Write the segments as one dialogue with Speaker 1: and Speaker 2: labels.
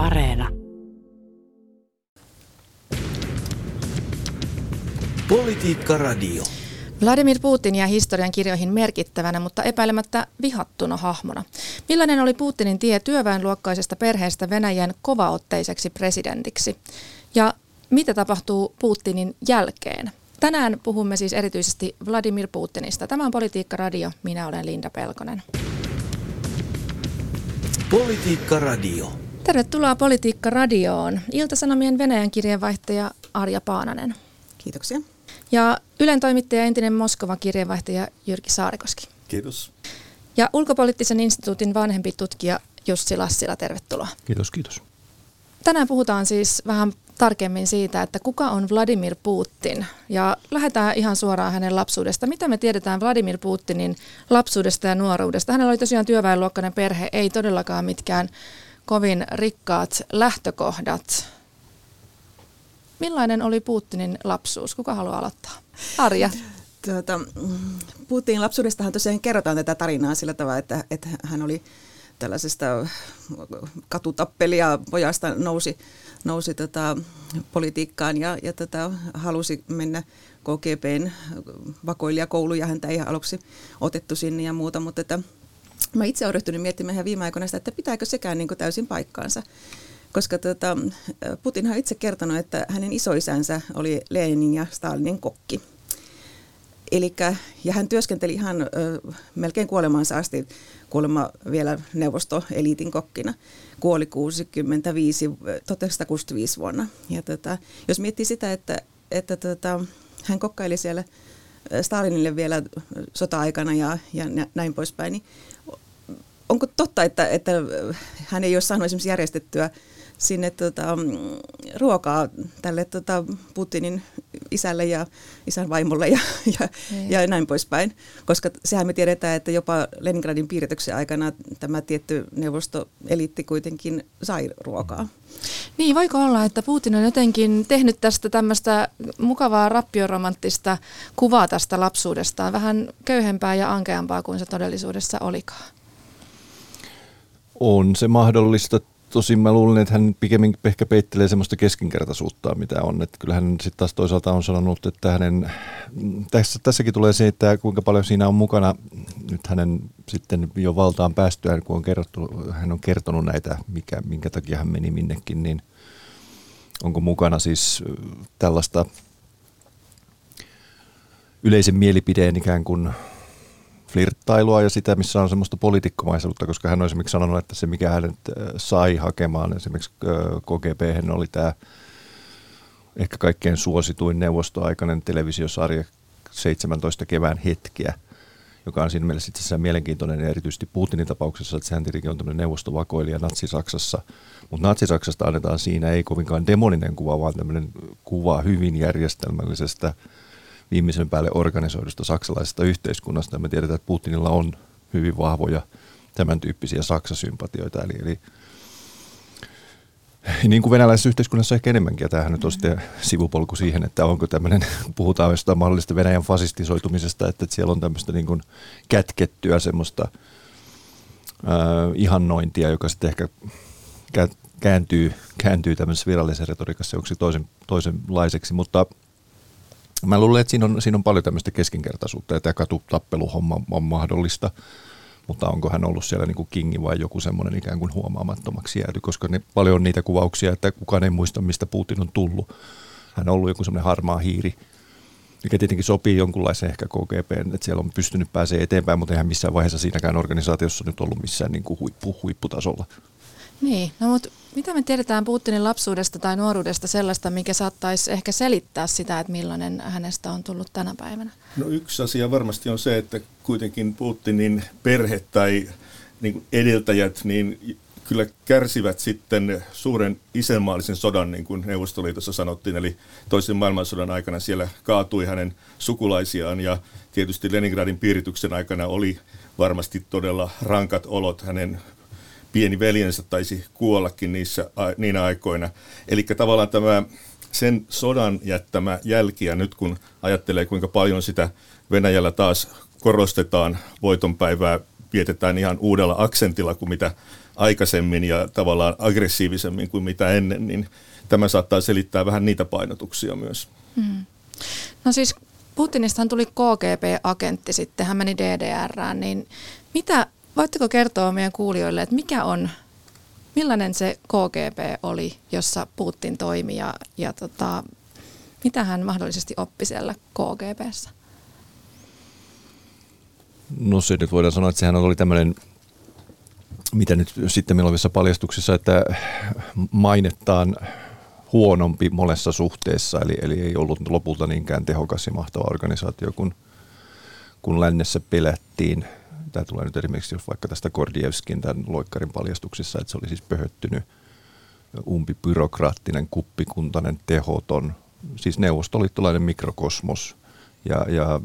Speaker 1: Areena.
Speaker 2: Politiikka Radio.
Speaker 3: Vladimir Putin jää historian kirjoihin merkittävänä, mutta epäilemättä vihattuna hahmona. Millainen oli Putinin tie työväenluokkaisesta perheestä Venäjän kovaotteiseksi presidentiksi? Ja mitä tapahtuu Putinin jälkeen? Tänään puhumme siis erityisesti Vladimir Putinista. Tämä on Politiikka Radio. Minä olen Linda Pelkonen.
Speaker 2: Politiikka Radio.
Speaker 3: Tervetuloa Politiikka Radioon. Iltasanomien Venäjän kirjeenvaihtaja Arja Paananen.
Speaker 4: Kiitoksia.
Speaker 3: Ja Ylen toimittaja entinen Moskova kirjeenvaihtaja Jyrki Saarikoski.
Speaker 5: Kiitos.
Speaker 3: Ja ulkopoliittisen instituutin vanhempi tutkija Jussi Lassila, tervetuloa.
Speaker 5: Kiitos, kiitos.
Speaker 3: Tänään puhutaan siis vähän tarkemmin siitä, että kuka on Vladimir Putin. Ja lähdetään ihan suoraan hänen lapsuudesta. Mitä me tiedetään Vladimir Putinin lapsuudesta ja nuoruudesta? Hänellä oli tosiaan työväenluokkainen perhe, ei todellakaan mitkään kovin rikkaat lähtökohdat. Millainen oli Putinin lapsuus? Kuka haluaa aloittaa? Arja.
Speaker 4: Tuota, Putinin lapsuudestahan tosiaan kerrotaan tätä tarinaa sillä tavalla, että, että hän oli tällaisesta katutappelia pojasta nousi, nousi tota, politiikkaan ja, ja tota, halusi mennä KGBn vakoilijakouluun ja häntä ei aluksi otettu sinne ja muuta, mutta että mä itse olen ryhtynyt miettimään ihan viime aikoina sitä, että pitääkö sekään niin täysin paikkaansa. Koska tota, Putin on itse kertonut, että hänen isoisänsä oli Lenin ja Stalinin kokki. Elikkä, ja hän työskenteli ihan ö, melkein kuolemansa asti kuolema vielä neuvostoeliitin kokkina. Kuoli 65, 1965 vuonna. Ja tota, jos miettii sitä, että, että tota, hän kokkaili siellä Stalinille vielä sota-aikana ja, ja näin poispäin, niin onko totta, että, että hän ei ole saanut esimerkiksi järjestettyä sinne tota, mm, ruokaa tälle tota, Putinin isälle ja isän vaimolle ja, ja, niin. ja näin poispäin. Koska sehän me tiedetään, että jopa Leningradin piirityksen aikana tämä tietty neuvostoeliitti kuitenkin sai ruokaa.
Speaker 3: Niin, voiko olla, että Putin on jotenkin tehnyt tästä tämmöistä mukavaa rappioromanttista kuvaa tästä lapsuudestaan, vähän köyhempää ja ankeampaa kuin se todellisuudessa olikaan?
Speaker 5: On se mahdollista. Tosin mä luulen, että hän pikemminkin ehkä peittelee semmoista keskinkertaisuutta, mitä on. Että kyllä hän sitten taas toisaalta on sanonut, että hänen, tässä, tässäkin tulee se, että kuinka paljon siinä on mukana nyt hänen sitten jo valtaan päästyään, kun on kerrottu, hän on kertonut näitä, mikä, minkä takia hän meni minnekin, niin onko mukana siis tällaista yleisen mielipideen ikään kuin flirttailua ja sitä, missä on semmoista poliitikkomaisuutta, koska hän on esimerkiksi sanonut, että se mikä hänet äh, sai hakemaan esimerkiksi äh, KGP oli tämä ehkä kaikkein suosituin neuvostoaikainen televisiosarja 17 kevään hetkiä, joka on siinä mielessä itse asiassa mielenkiintoinen erityisesti Putinin tapauksessa, että sehän tietenkin on tämmöinen neuvostovakoilija Natsi-Saksassa, mutta Natsi-Saksasta annetaan siinä ei kovinkaan demoninen kuva, vaan tämmöinen kuva hyvin järjestelmällisestä viimeisen päälle organisoidusta saksalaisesta yhteiskunnasta. Me tiedetään, että Putinilla on hyvin vahvoja tämän tyyppisiä Saksasympatioita. Eli, eli niin kuin venäläisessä yhteiskunnassa ehkä enemmänkin, ja tämähän nyt on sitten sivupolku siihen, että onko tämmöinen, puhutaan jostain mahdollista Venäjän fasistisoitumisesta, että siellä on tämmöistä niin kuin kätkettyä semmoista äh, ihannointia, joka sitten ehkä kääntyy, kääntyy tämmöisessä virallisessa retoriikassa joksi toisen, toisenlaiseksi, mutta Mä luulen, että siinä on, siinä on paljon tämmöistä keskinkertaisuutta ja tämä katutappeluhomma on mahdollista, mutta onko hän ollut siellä niin kuin kingi vai joku semmoinen ikään kuin huomaamattomaksi jääty, koska ne, paljon on niitä kuvauksia, että kukaan ei muista, mistä Putin on tullut. Hän on ollut joku semmoinen harmaa hiiri, mikä tietenkin sopii jonkunlaiseen ehkä KGP, että siellä on pystynyt pääsemään eteenpäin, mutta eihän missään vaiheessa siinäkään organisaatiossa nyt ollut missään niin kuin huippu, huipputasolla.
Speaker 3: Niin, no mutta mitä me tiedetään Putinin lapsuudesta tai nuoruudesta sellaista, mikä saattaisi ehkä selittää sitä, että millainen hänestä on tullut tänä päivänä?
Speaker 6: No yksi asia varmasti on se, että kuitenkin Putinin perhe tai niin edeltäjät niin kyllä kärsivät sitten suuren isänmaallisen sodan, niin kuin Neuvostoliitossa sanottiin, eli toisen maailmansodan aikana siellä kaatui hänen sukulaisiaan ja tietysti Leningradin piirityksen aikana oli varmasti todella rankat olot hänen pieni veljensä taisi kuollakin niissä, niinä aikoina. Eli tavallaan tämä sen sodan jättämä jälki, ja nyt kun ajattelee kuinka paljon sitä Venäjällä taas korostetaan voitonpäivää vietetään ihan uudella aksentilla kuin mitä aikaisemmin ja tavallaan aggressiivisemmin kuin mitä ennen, niin tämä saattaa selittää vähän niitä painotuksia myös. Hmm.
Speaker 3: No siis Putinistahan tuli KGB-agentti sitten, hän meni DDRään, niin mitä, voitteko kertoa meidän kuulijoille, että mikä on, millainen se KGB oli, jossa Putin toimi ja, ja tota, mitä hän mahdollisesti oppi siellä KGBssä?
Speaker 5: No se nyt voidaan sanoa, että sehän oli tämmöinen, mitä nyt sitten olevissa paljastuksissa, että mainettaan huonompi monessa suhteessa, eli, eli ei ollut lopulta niinkään tehokas ja mahtava organisaatio, kun, kun lännessä pelättiin. Tämä tulee nyt esimerkiksi jos vaikka tästä Kordievskin tämän loikkarin paljastuksissa, että se oli siis pöhöttynyt umpibyrokraattinen, kuppikuntainen, tehoton, siis neuvostoliittolainen mikrokosmos. Ja, ja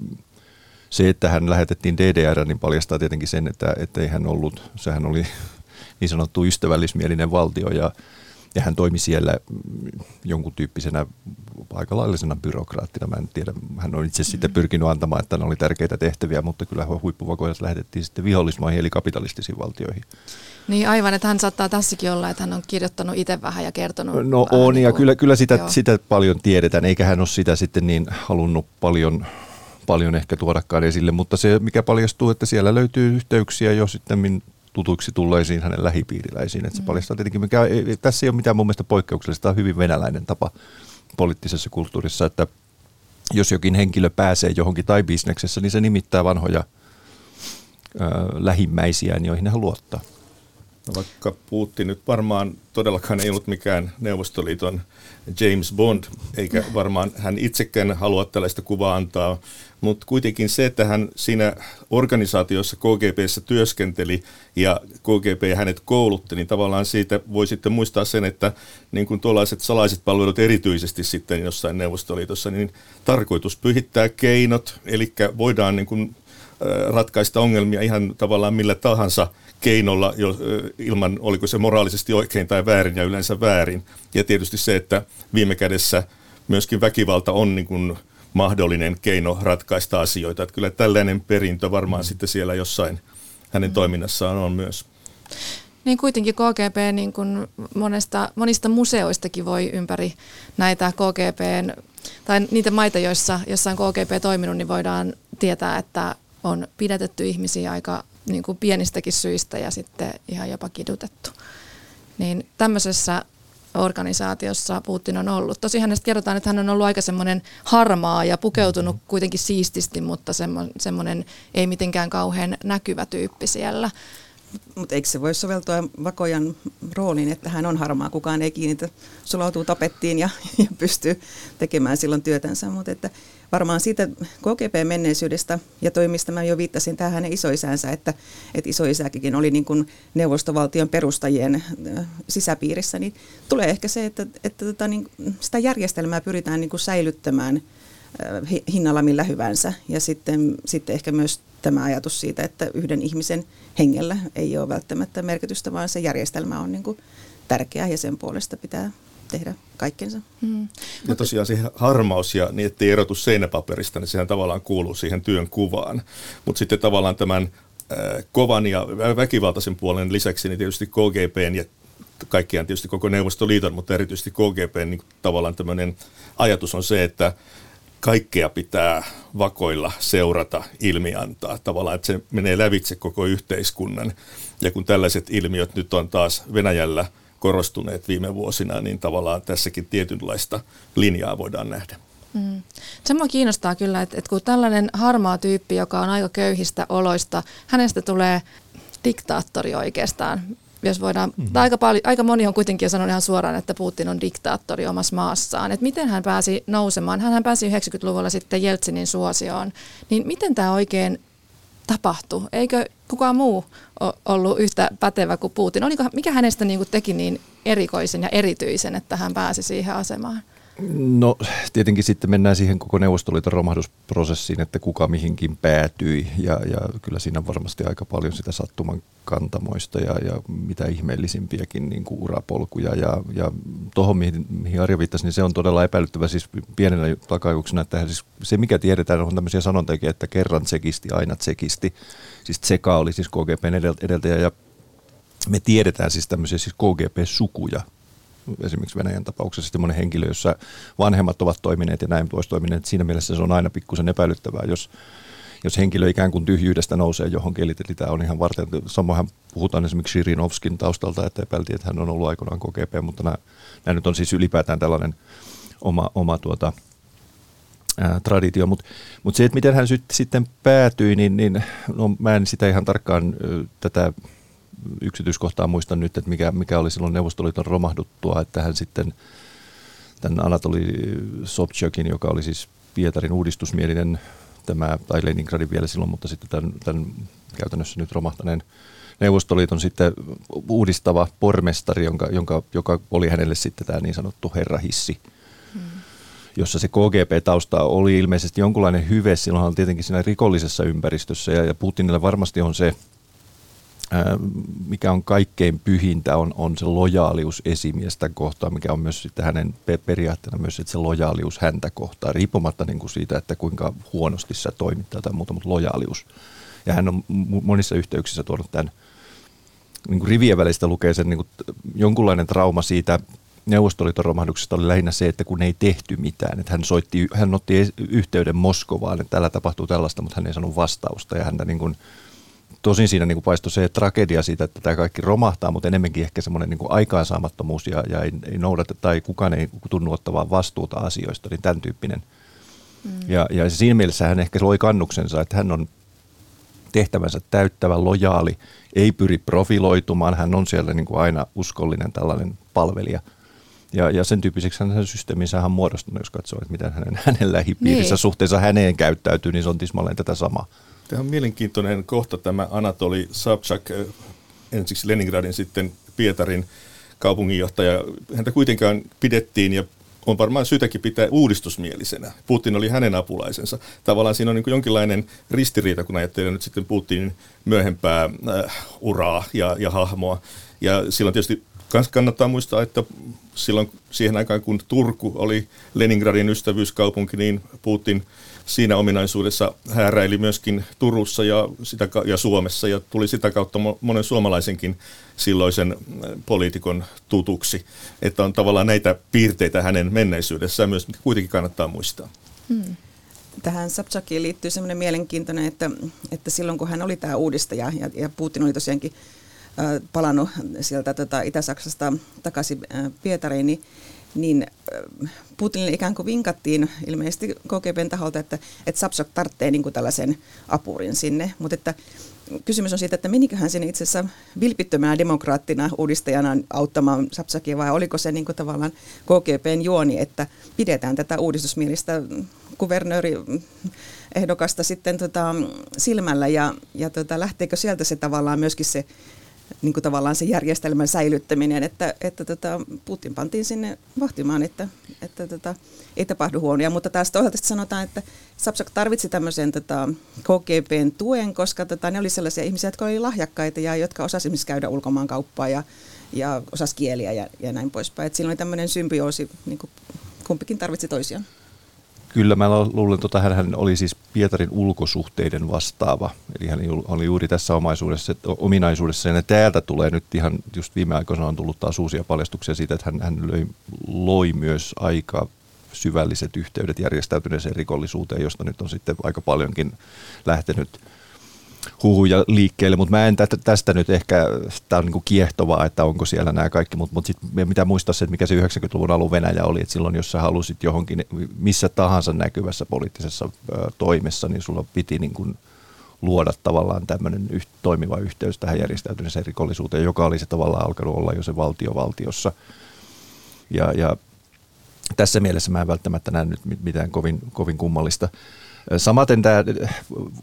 Speaker 5: se, että hän lähetettiin DDR, niin paljastaa tietenkin sen, että, ei hän ollut, sehän oli niin sanottu ystävällismielinen valtio ja ja hän toimi siellä jonkun tyyppisenä aika laillisena byrokraattina. Mä en tiedä, hän on itse sitten pyrkinyt antamaan, että ne oli tärkeitä tehtäviä, mutta kyllä huippuvakoilijat lähetettiin sitten vihollismaihin eli kapitalistisiin valtioihin.
Speaker 3: Niin aivan, että hän saattaa tässäkin olla, että hän on kirjoittanut itse vähän ja kertonut.
Speaker 5: No on, niin ja kuin, kyllä, kyllä sitä, sitä paljon tiedetään, eikä hän ole sitä sitten niin halunnut paljon paljon ehkä tuodakaan esille, mutta se mikä paljastuu, että siellä löytyy yhteyksiä jo sitten tutuiksi tulleisiin hänen lähipiiriläisiin. Että se mm. paljastaa tietenkin, mikä tässä ei ole mitään mun mielestä poikkeuksellista, tämä on hyvin venäläinen tapa poliittisessa kulttuurissa, että jos jokin henkilö pääsee johonkin tai bisneksessä, niin se nimittää vanhoja ö, lähimmäisiään, joihin hän luottaa.
Speaker 6: No vaikka Putin nyt varmaan todellakaan ei ollut mikään Neuvostoliiton James Bond, eikä varmaan hän itsekään halua tällaista kuvaa antaa, mutta kuitenkin se, että hän siinä organisaatiossa KGBssä työskenteli ja KGB hänet koulutti, niin tavallaan siitä voi sitten muistaa sen, että niin kuin tuollaiset salaiset palvelut erityisesti sitten jossain Neuvostoliitossa, niin tarkoitus pyhittää keinot, eli voidaan niin kuin ratkaista ongelmia ihan tavallaan millä tahansa keinolla, jo, ilman oliko se moraalisesti oikein tai väärin ja yleensä väärin. Ja tietysti se, että viime kädessä myöskin väkivalta on niin kuin mahdollinen keino ratkaista asioita. Että kyllä tällainen perintö varmaan mm. sitten siellä jossain hänen mm. toiminnassaan on myös.
Speaker 3: Niin kuitenkin KGB niin kuin monesta, monista museoistakin voi ympäri näitä KGBn, tai niitä maita, joissa, joissa on KGB toiminut, niin voidaan tietää, että on pidätetty ihmisiä aika niin kuin pienistäkin syistä ja sitten ihan jopa kidutettu. Niin tämmöisessä organisaatiossa Putin on ollut. Tosi hänestä kerrotaan, että hän on ollut aika semmoinen harmaa ja pukeutunut kuitenkin siististi, mutta semmoinen ei mitenkään kauhean näkyvä tyyppi siellä.
Speaker 4: Mutta eikö se voi soveltua Vakojan rooliin, että hän on harmaa, kukaan ei kiinnitä, sulautuu tapettiin ja, ja pystyy tekemään silloin työtänsä. Mutta että varmaan siitä KGP-menneisyydestä ja toimista mä jo viittasin tähän hänen isoisänsä, että, että isoisäkin oli niin kuin neuvostovaltion perustajien sisäpiirissä, niin tulee ehkä se, että, että tota, niin, sitä järjestelmää pyritään niin kuin säilyttämään hinnalla millä hyvänsä. Ja sitten, sitten ehkä myös tämä ajatus siitä, että yhden ihmisen hengellä ei ole välttämättä merkitystä, vaan se järjestelmä on niin kuin tärkeä ja sen puolesta pitää tehdä kaikkensa. Mm.
Speaker 6: Ja tosiaan se harmaus ja niin, ettei erotu seinäpaperista, niin sehän tavallaan kuuluu siihen työn kuvaan. Mutta sitten tavallaan tämän äh, kovan ja väkivaltaisen puolen lisäksi, niin tietysti KGPn ja kaikkiaan tietysti koko Neuvostoliiton, mutta erityisesti KGPn niin tavallaan tämmöinen ajatus on se, että kaikkea pitää vakoilla seurata, ilmiantaa. Tavallaan, että se menee lävitse koko yhteiskunnan. Ja kun tällaiset ilmiöt nyt on taas Venäjällä korostuneet viime vuosina, niin tavallaan tässäkin tietynlaista linjaa voidaan nähdä. Mm.
Speaker 3: Se mua kiinnostaa kyllä, että, että kun tällainen harmaa tyyppi, joka on aika köyhistä oloista, hänestä tulee diktaattori oikeastaan jos voidaan, mm-hmm. aika, paljon, aika moni on kuitenkin sanonut ihan suoraan, että Putin on diktaattori omassa maassaan. Että miten hän pääsi nousemaan? Hän pääsi 90-luvulla sitten Jeltsinin suosioon. Niin miten tämä oikein tapahtui? Eikö kukaan muu ollut yhtä pätevä kuin Putin? Oliko, mikä hänestä niin kuin teki niin erikoisen ja erityisen, että hän pääsi siihen asemaan?
Speaker 5: No tietenkin sitten mennään siihen koko Neuvostoliiton romahdusprosessiin, että kuka mihinkin päätyi. Ja, ja kyllä siinä on varmasti aika paljon sitä sattuman kantamoista ja, ja mitä ihmeellisimpiäkin niin kuin urapolkuja. Ja, ja tuohon mihin, mihin Arja viittasi, niin se on todella epäilyttävä siis pienenä takajuksena, että siis se mikä tiedetään on tämmöisiä sanontakin, että kerran tsekisti, aina tsekisti. Siis Tseka oli siis KGPn edeltäjä ja me tiedetään siis tämmöisiä siis KGP-sukuja, esimerkiksi Venäjän tapauksessa semmoinen henkilö, jossa vanhemmat ovat toimineet ja näin pois toimineet. Siinä mielessä se on aina pikkusen epäilyttävää, jos, jos henkilö ikään kuin tyhjyydestä nousee johonkin, eli, eli tämä on ihan varten. Samoin puhutaan esimerkiksi Shirinovskin taustalta, että epäiltiin, että hän on ollut aikoinaan KGP, mutta nämä, nämä nyt on siis ylipäätään tällainen oma, oma tuota, ää, traditio. Mutta mut se, että miten hän sitten päätyi, niin, niin no, mä en sitä ihan tarkkaan tätä yksityiskohtaa muistan nyt, että mikä, mikä oli silloin Neuvostoliiton romahduttua, että hän sitten tämän Anatoli Sobchakin, joka oli siis Pietarin uudistusmielinen, tämä, tai Leningradin vielä silloin, mutta sitten tämän, tämän käytännössä nyt romahtaneen Neuvostoliiton sitten uudistava pormestari, jonka, jonka, joka oli hänelle sitten tämä niin sanottu herrahissi, hmm. jossa se KGP-tausta oli ilmeisesti jonkunlainen hyve. Silloin on tietenkin siinä rikollisessa ympäristössä ja, ja Putinille varmasti on se mikä on kaikkein pyhintä, on, on se lojaalius esimiestä kohtaan, mikä on myös sitten hänen periaatteena myös että se lojaalius häntä kohtaan, riippumatta niin kuin siitä, että kuinka huonosti sä toimit tai muuta, mutta lojaalius. Ja hän on monissa yhteyksissä tuonut tämän niin kuin rivien välistä lukee sen niin kuin jonkunlainen trauma siitä Neuvostoliiton romahduksesta oli lähinnä se, että kun ei tehty mitään. Että hän, soitti, hän otti yhteyden Moskovaan, että täällä tapahtuu tällaista, mutta hän ei saanut vastausta ja häntä niin kuin, Tosin siinä niin kuin paistoi se tragedia siitä, että tämä kaikki romahtaa, mutta enemmänkin ehkä semmoinen niin aikaansaamattomuus ja, ja ei, ei noudata tai kukaan ei tunnu ottavaa vastuuta asioista, niin tämän tyyppinen. Mm. Ja, ja siinä mielessä hän ehkä loi kannuksensa, että hän on tehtävänsä täyttävä, lojaali, ei pyri profiloitumaan, hän on siellä niin kuin aina uskollinen tällainen palvelija. Ja, ja sen tyyppiseksi hän systeeminsä on muodostunut, jos katsoo, että miten hänen, hänen lähipiirissä niin. suhteessa häneen käyttäytyy, niin se on tismalleen tätä samaa.
Speaker 6: Tämä on mielenkiintoinen kohta tämä Anatoli Sabchak, eh, ensiksi Leningradin, sitten Pietarin kaupunginjohtaja. Häntä kuitenkaan pidettiin ja on varmaan syytäkin pitää uudistusmielisenä. Putin oli hänen apulaisensa. Tavallaan siinä on niin jonkinlainen ristiriita, kun ajattelee nyt sitten Putinin myöhempää äh, uraa ja, ja hahmoa. Ja silloin tietysti kannattaa muistaa, että silloin siihen aikaan, kun Turku oli Leningradin ystävyyskaupunki, niin Putin – siinä ominaisuudessa hääräili myöskin Turussa ja, sitä, ja Suomessa ja tuli sitä kautta monen suomalaisenkin silloisen äh, poliitikon tutuksi. Että on tavallaan näitä piirteitä hänen menneisyydessään myös, mikä kuitenkin kannattaa muistaa. Hmm.
Speaker 4: Tähän Sabchakiin liittyy sellainen mielenkiintoinen, että, että silloin kun hän oli tämä uudistaja ja, ja Putin oli tosiaankin äh, palannut sieltä tota, Itä-Saksasta takaisin äh, Pietariin, niin niin Putinille ikään kuin vinkattiin ilmeisesti KGBn taholta, että, että Sapsok tarvitsee niin tällaisen apurin sinne, mutta että kysymys on siitä, että meniköhän sinne itse asiassa vilpittömänä demokraattina uudistajana auttamaan Sapsakia vai oliko se niin kuin tavallaan KGBn juoni, että pidetään tätä uudistusmielistä kuvernööri ehdokasta sitten tota, silmällä ja, ja tota, lähteekö sieltä se tavallaan myöskin se niin kuin tavallaan se järjestelmän säilyttäminen, että, että tota, Putin pantiin sinne vahtimaan, että, että tota, ei tapahdu huonoja. Mutta taas toisaalta sanotaan, että Sapsak tarvitsi tämmöisen tota, KGBn tuen, koska tota, ne oli sellaisia ihmisiä, jotka olivat lahjakkaita ja jotka osasivat käydä ulkomaan kauppaa ja, ja osas kieliä ja, ja näin poispäin. Et siinä oli tämmöinen symbioosi, niin kuin kumpikin tarvitsi toisiaan.
Speaker 5: Kyllä, mä luulen, että tota, hän oli siis Pietarin ulkosuhteiden vastaava. Eli hän oli juuri tässä omaisuudessa, ominaisuudessa. Ja täältä tulee nyt ihan, just viime aikoina on tullut taas uusia paljastuksia siitä, että hän, hän löi, loi myös aika syvälliset yhteydet järjestäytyneeseen rikollisuuteen, josta nyt on sitten aika paljonkin lähtenyt – huhuja liikkeelle, mutta mä en tästä, tästä nyt ehkä, tämä on niin kuin kiehtovaa, että onko siellä nämä kaikki, mutta, mutta sitten mitä muistaa se, että mikä se 90-luvun alun Venäjä oli, että silloin jos sä halusit johonkin missä tahansa näkyvässä poliittisessa toimessa, niin sulla piti niin kuin luoda tavallaan tämmöinen yht, toimiva yhteys tähän järjestäytyneeseen rikollisuuteen, joka olisi tavallaan alkanut olla jo se valtiovaltiossa. Ja, ja tässä mielessä mä en välttämättä näe nyt mitään kovin, kovin kummallista. Samaten tämä,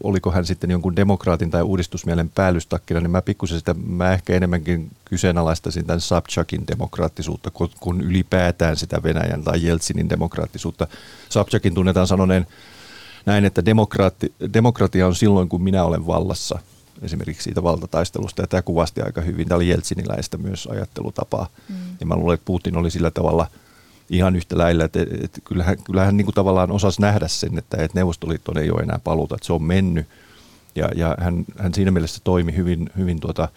Speaker 5: oliko hän sitten jonkun demokraatin tai uudistusmielen päällystakkina, niin mä pikkusen sitä, mä ehkä enemmänkin kyseenalaistaisin tämän Sabchakin demokraattisuutta kuin ylipäätään sitä Venäjän tai Jeltsinin demokraattisuutta. Sabchakin tunnetaan sanoneen näin, että demokraatti, demokratia on silloin, kun minä olen vallassa esimerkiksi siitä valtataistelusta, ja tämä kuvasti aika hyvin. Tämä oli Jeltsiniläistä myös ajattelutapaa, mm. ja mä luulen, että Putin oli sillä tavalla – ihan yhtä lailla, että, että kyllähän, kyllähän niin kuin tavallaan osasi nähdä sen, että, että Neuvostoliitto ei ole enää paluuta, että se on mennyt. Ja, ja hän, hän siinä mielessä toimi hyvin, hyvin tuota,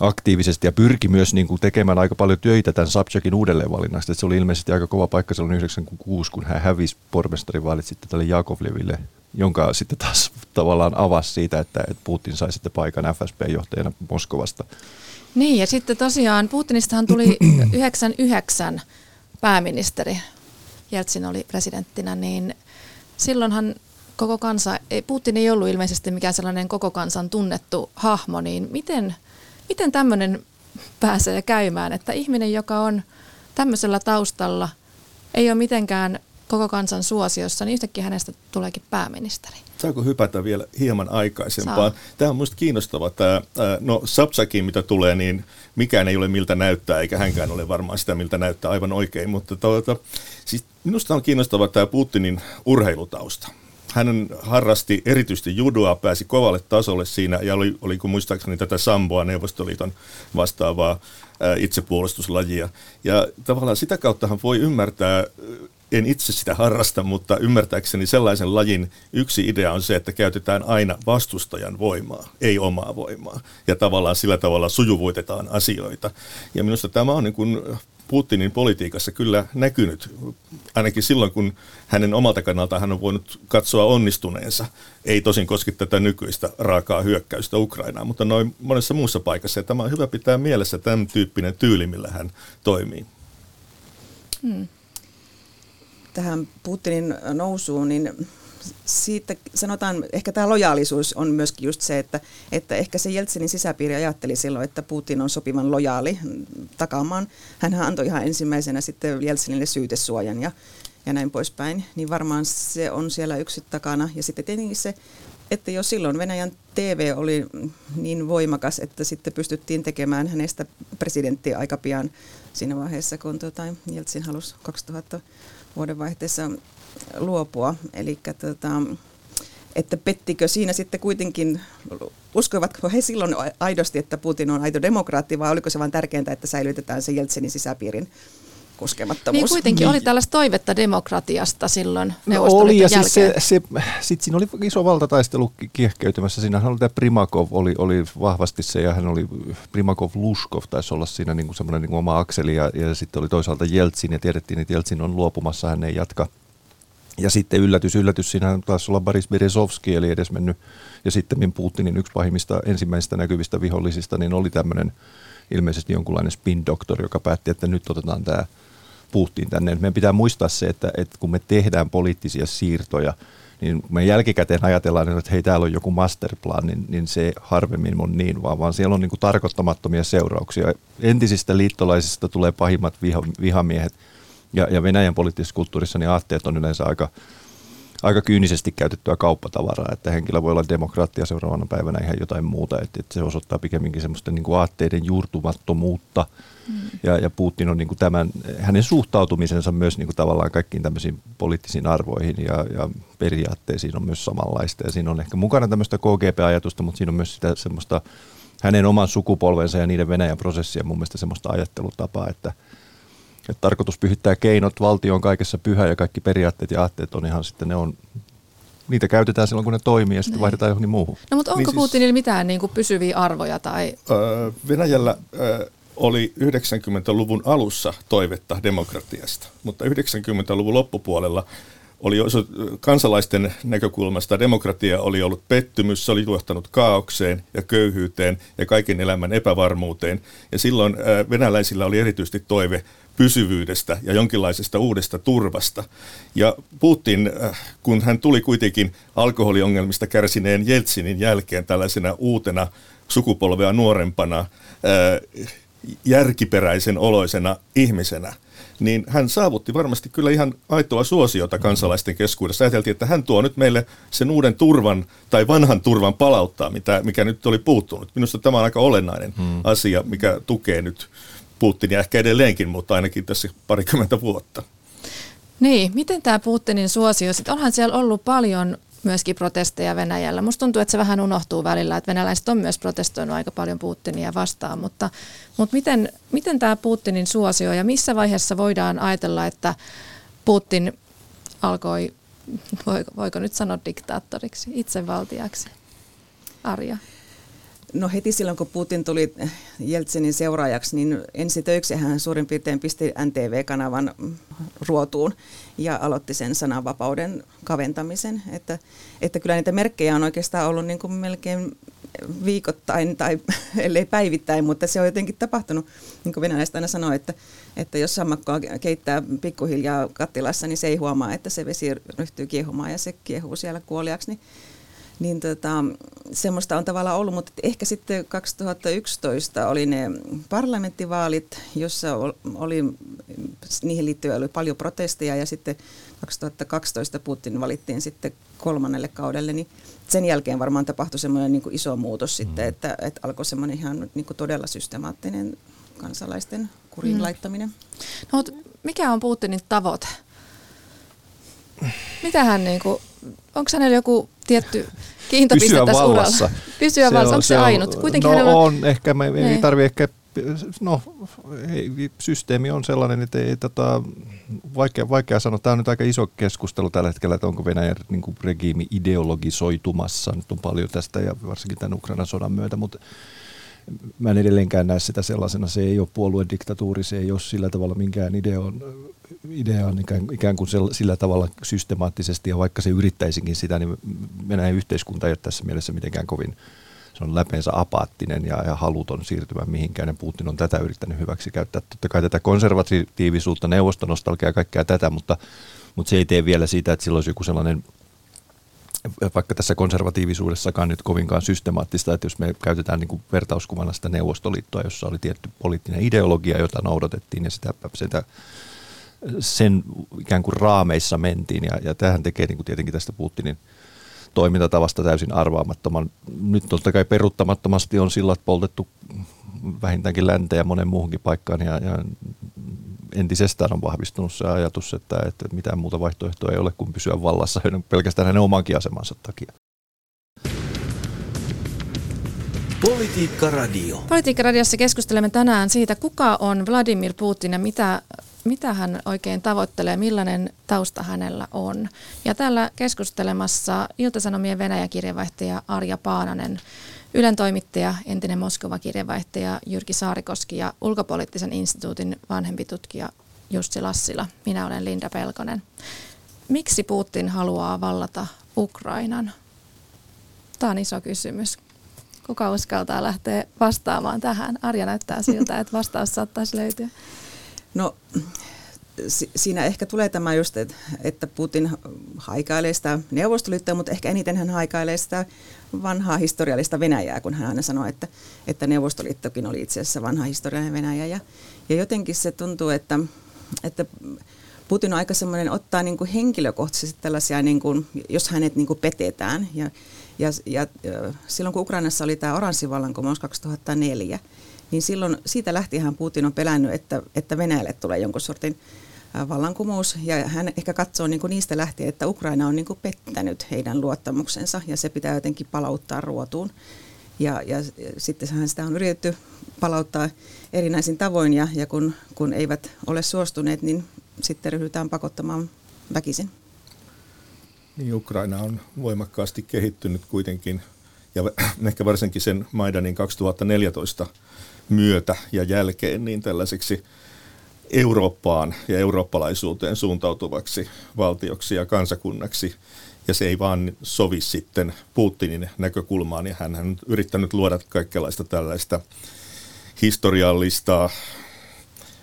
Speaker 5: aktiivisesti ja pyrki myös niin kuin tekemään aika paljon töitä tämän Sabchakin uudelleenvalinnasta. Että se oli ilmeisesti aika kova paikka silloin 96, kun hän hävisi pormestarivaalit sitten tälle Jakovleville, jonka sitten taas tavallaan avasi siitä, että, että Putin sai sitten paikan FSB-johtajana Moskovasta.
Speaker 3: Niin ja sitten tosiaan Putinistahan tuli 99 pääministeri, Jeltsin oli presidenttinä, niin silloinhan koko kansa, Putin ei ollut ilmeisesti mikään sellainen koko kansan tunnettu hahmo, niin miten, miten tämmöinen pääsee käymään, että ihminen, joka on tämmöisellä taustalla, ei ole mitenkään koko kansan suosiossa, niin yhtäkkiä hänestä tuleekin pääministeri.
Speaker 6: Saako hypätä vielä hieman aikaisempaan? Saa. Tämä on minusta kiinnostava. Tämä, no Sapsakin, mitä tulee, niin mikään ei ole miltä näyttää, eikä hänkään ole varmaan sitä, miltä näyttää aivan oikein. Mutta tuota, siis minusta on kiinnostava tämä Putinin urheilutausta. Hän harrasti erityisesti judoa, pääsi kovalle tasolle siinä ja oli, oli kun muistaakseni tätä samboa, Neuvostoliiton vastaavaa ää, itsepuolustuslajia. Ja tavallaan sitä kauttahan voi ymmärtää en itse sitä harrasta, mutta ymmärtääkseni sellaisen lajin yksi idea on se, että käytetään aina vastustajan voimaa, ei omaa voimaa. Ja tavallaan sillä tavalla sujuvoitetaan asioita. Ja minusta tämä on niin kuin Putinin politiikassa kyllä näkynyt, ainakin silloin kun hänen omalta kannalta hän on voinut katsoa onnistuneensa. Ei tosin koski tätä nykyistä raakaa hyökkäystä Ukrainaan, mutta noin monessa muussa paikassa. Ja tämä on hyvä pitää mielessä tämän tyyppinen tyyli, millä hän toimii.
Speaker 4: Hmm tähän Putinin nousuun, niin siitä sanotaan, ehkä tämä lojaalisuus on myöskin just se, että, että ehkä se Jeltsinin sisäpiiri ajatteli silloin, että Putin on sopivan lojaali takaamaan. Hän antoi ihan ensimmäisenä sitten Jeltsinille syytesuojan ja, ja näin poispäin. Niin varmaan se on siellä yksi takana. Ja sitten tietenkin se, että jo silloin Venäjän TV oli niin voimakas, että sitten pystyttiin tekemään hänestä presidenttiä aika pian siinä vaiheessa, kun tuota, Jeltsin halusi 2000 vuodenvaihteessa luopua. Eli tota, että pettikö siinä sitten kuitenkin, uskoivatko he silloin aidosti, että Putin on aito demokraatti, vai oliko se vain tärkeintä, että säilytetään se Jeltsinin sisäpiirin koskemattomuus.
Speaker 3: Niin kuitenkin niin. oli tällaista toivetta demokratiasta silloin
Speaker 5: no oli, ja siis se, se, sit siinä oli iso valtataistelu kiehkeytymässä. Siinähän oli tämä Primakov, oli, oli vahvasti se, ja hän oli Primakov Luskov, taisi olla siinä niin kuin semmoinen niin kuin oma akseli, ja, ja sitten oli toisaalta Jeltsin, ja tiedettiin, että Jeltsin on luopumassa, hän ei jatka. Ja sitten yllätys, yllätys, siinä taisi olla Boris Berezovski, eli edes mennyt, ja sitten Putinin yksi pahimmista ensimmäisistä näkyvistä vihollisista, niin oli tämmöinen ilmeisesti jonkunlainen spin doctor, joka päätti, että nyt otetaan tämä puhuttiin tänne. Meidän pitää muistaa se, että, että kun me tehdään poliittisia siirtoja, niin me jälkikäteen ajatellaan, että hei täällä on joku masterplan, niin, niin se harvemmin on niin, vaan, vaan siellä on niin kuin tarkoittamattomia seurauksia. Entisistä liittolaisista tulee pahimmat viha, vihamiehet, ja, ja Venäjän poliittisessa kulttuurissa niin aatteet on yleensä aika, aika kyynisesti käytettyä kauppatavaraa, että henkilö voi olla demokraattia seuraavana päivänä ihan jotain muuta, että, että se osoittaa pikemminkin semmoista niin kuin aatteiden juurtumattomuutta – Mm. Ja, ja Putin on niin kuin tämän, hänen suhtautumisensa myös niin kuin tavallaan kaikkiin tämmöisiin poliittisiin arvoihin ja, ja periaatteisiin on myös samanlaista. Ja siinä on ehkä mukana tämmöistä KGP-ajatusta, mutta siinä on myös sitä semmoista hänen oman sukupolvensa ja niiden Venäjän prosessia mun mielestä semmoista ajattelutapaa, että, että tarkoitus pyhittää keinot, valtio on kaikessa pyhä ja kaikki periaatteet ja aatteet on ihan sitten, ne on niitä käytetään silloin, kun ne toimii ja sitten Näin. vaihdetaan johonkin muuhun.
Speaker 3: No mutta onko niin siis, Putinilla mitään niin kuin pysyviä arvoja? Tai?
Speaker 6: Öö, Venäjällä öö, oli 90-luvun alussa toivetta demokratiasta, mutta 90-luvun loppupuolella oli kansalaisten näkökulmasta demokratia oli ollut pettymys, se oli johtanut kaaukseen ja köyhyyteen ja kaiken elämän epävarmuuteen. Ja silloin venäläisillä oli erityisesti toive pysyvyydestä ja jonkinlaisesta uudesta turvasta. Ja Putin, kun hän tuli kuitenkin alkoholiongelmista kärsineen Jeltsinin jälkeen tällaisena uutena sukupolvea nuorempana, järkiperäisen oloisena ihmisenä, niin hän saavutti varmasti kyllä ihan aitoa suosiota kansalaisten keskuudessa. Ajateltiin, että hän tuo nyt meille sen uuden turvan tai vanhan turvan palauttaa, mitä, mikä nyt oli puuttunut. Minusta tämä on aika olennainen hmm. asia, mikä tukee nyt Putinia ehkä edelleenkin, mutta ainakin tässä parikymmentä vuotta.
Speaker 3: Niin, miten tämä Putinin suosio, sitten onhan siellä ollut paljon myöskin protesteja Venäjällä. Musta tuntuu, että se vähän unohtuu välillä, että venäläiset on myös protestoinut aika paljon Putinia vastaan, mutta, mutta miten, miten tämä Putinin suosio ja missä vaiheessa voidaan ajatella, että Putin alkoi, voiko, voiko nyt sanoa diktaattoriksi, itsevaltiaksi? Arja.
Speaker 4: No heti silloin, kun Putin tuli Jeltsinin seuraajaksi, niin ensi töiksi hän suurin piirtein pisti NTV-kanavan ruotuun ja aloitti sen sananvapauden kaventamisen. Että, että kyllä niitä merkkejä on oikeastaan ollut niin kuin melkein viikoittain tai ellei päivittäin, mutta se on jotenkin tapahtunut, niin kuin venäläiset aina sanoo, että, että jos sammakkoa keittää pikkuhiljaa kattilassa, niin se ei huomaa, että se vesi ryhtyy kiehumaan ja se kiehuu siellä kuoliaksi. Niin niin tota, semmoista on tavallaan ollut, mutta ehkä sitten 2011 oli ne parlamenttivaalit, jossa oli, niihin liittyen oli paljon protesteja ja sitten 2012 Putin valittiin sitten kolmannelle kaudelle, niin sen jälkeen varmaan tapahtui semmoinen niin iso muutos mm. sitten, että, että alkoi semmoinen ihan niin kuin todella systemaattinen kansalaisten kurin mm. laittaminen.
Speaker 3: No, mikä on Putinin tavoite? Mitä hän niin kuin, onko hänellä joku tietty kiintopiste
Speaker 5: Pysyä
Speaker 3: tässä
Speaker 5: vallassa.
Speaker 3: uralla? Pysyä se vallassa, onko se, se ainut?
Speaker 5: Kuitenkin no hänellä... on, ehkä me, ei niin. tarvi ehkä, no ei, systeemi on sellainen, että ei tota, vaikea, vaikea sanoa, tämä on nyt aika iso keskustelu tällä hetkellä, että onko Venäjän niin kuin, regiimi ideologisoitumassa, nyt on paljon tästä ja varsinkin tämän Ukrainan sodan myötä, mutta mä en edelleenkään näe sitä sellaisena. Se ei ole puoluediktatuuri, se ei ole sillä tavalla minkään ideon, idean ikään, ikään kuin sillä tavalla systemaattisesti, ja vaikka se yrittäisikin sitä, niin Venäjän yhteiskunta ei ole tässä mielessä mitenkään kovin se on läpeensä apaattinen ja, ja haluton siirtymään mihinkään, ja Putin on tätä yrittänyt hyväksi käyttää. Totta kai tätä konservatiivisuutta, neuvostonostalgia ja kaikkea tätä, mutta, mutta se ei tee vielä siitä, että sillä olisi joku sellainen vaikka tässä konservatiivisuudessakaan nyt kovinkaan systemaattista, että jos me käytetään niin kuin vertauskuvana sitä Neuvostoliittoa, jossa oli tietty poliittinen ideologia, jota noudatettiin ja sitä, sitä sen ikään kuin raameissa mentiin ja, ja tähän tekee niin kuin tietenkin tästä Putinin toimintatavasta täysin arvaamattoman. Nyt totta kai peruttamattomasti on sillat poltettu vähintäänkin länteen ja monen muuhunkin paikkaan ja, ja entisestään on vahvistunut se ajatus, että, että mitään muuta vaihtoehtoa ei ole kuin pysyä vallassa pelkästään hänen omankin asemansa takia.
Speaker 2: Politiikka Radio.
Speaker 3: Politiikka Radiossa keskustelemme tänään siitä, kuka on Vladimir Putin ja mitä, mitä hän oikein tavoittelee, millainen tausta hänellä on. Ja täällä keskustelemassa Ilta-Sanomien Venäjä-kirjavaihtaja Arja Paananen, Ylen toimittaja, entinen Moskova-kirjavaihtaja Jyrki Saarikoski ja ulkopoliittisen instituutin vanhempi tutkija Jussi Lassila. Minä olen Linda Pelkonen. Miksi Putin haluaa vallata Ukrainan? Tämä on iso kysymys. Kuka uskaltaa lähteä vastaamaan tähän? Arja näyttää siltä, että vastaus saattaisi löytyä.
Speaker 4: No siinä ehkä tulee tämä just, että Putin haikailee sitä Neuvostoliittoa, mutta ehkä eniten hän haikailee sitä vanhaa historiallista Venäjää, kun hän aina sanoo, että, että Neuvostoliittokin oli itse asiassa vanha historiallinen Venäjä. Ja, ja jotenkin se tuntuu, että, että Putin on aika semmoinen, ottaa niin kuin henkilökohtaisesti tällaisia, niin kuin, jos hänet niin kuin petetään. Ja, ja, ja silloin kun Ukrainassa oli tämä oranssivallankumous 2004, niin silloin siitä lähtien Putin on pelännyt, että, että Venäjälle tulee jonkun sortin vallankumous ja hän ehkä katsoo niin kuin niistä lähtien, että Ukraina on niin kuin pettänyt heidän luottamuksensa ja se pitää jotenkin palauttaa ruotuun. Ja, ja, ja sitten hän sitä on yritetty palauttaa erinäisin tavoin ja, ja kun, kun eivät ole suostuneet, niin sitten ryhdytään pakottamaan väkisin.
Speaker 6: Niin, Ukraina on voimakkaasti kehittynyt kuitenkin ja ehkä varsinkin sen Maidanin 2014 myötä ja jälkeen niin tällaiseksi Eurooppaan ja eurooppalaisuuteen suuntautuvaksi valtioksi ja kansakunnaksi. Ja se ei vaan sovi sitten Putinin näkökulmaan. Ja hän on yrittänyt luoda kaikenlaista tällaista historiallista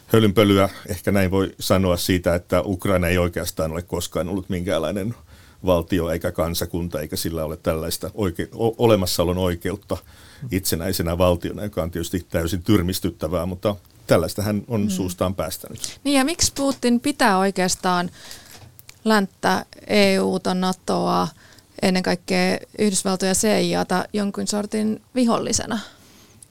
Speaker 6: hölynpölyä, ehkä näin voi sanoa siitä, että Ukraina ei oikeastaan ole koskaan ollut minkäänlainen valtio eikä kansakunta, eikä sillä ole tällaista oike- olemassaolon oikeutta itsenäisenä valtiona, joka on tietysti täysin tyrmistyttävää, mutta tällaista hän on mm. suustaan päästänyt.
Speaker 3: Niin ja miksi Putin pitää oikeastaan länttä, EUta, NATOa, ennen kaikkea Yhdysvaltoja CIAta jonkin sortin vihollisena?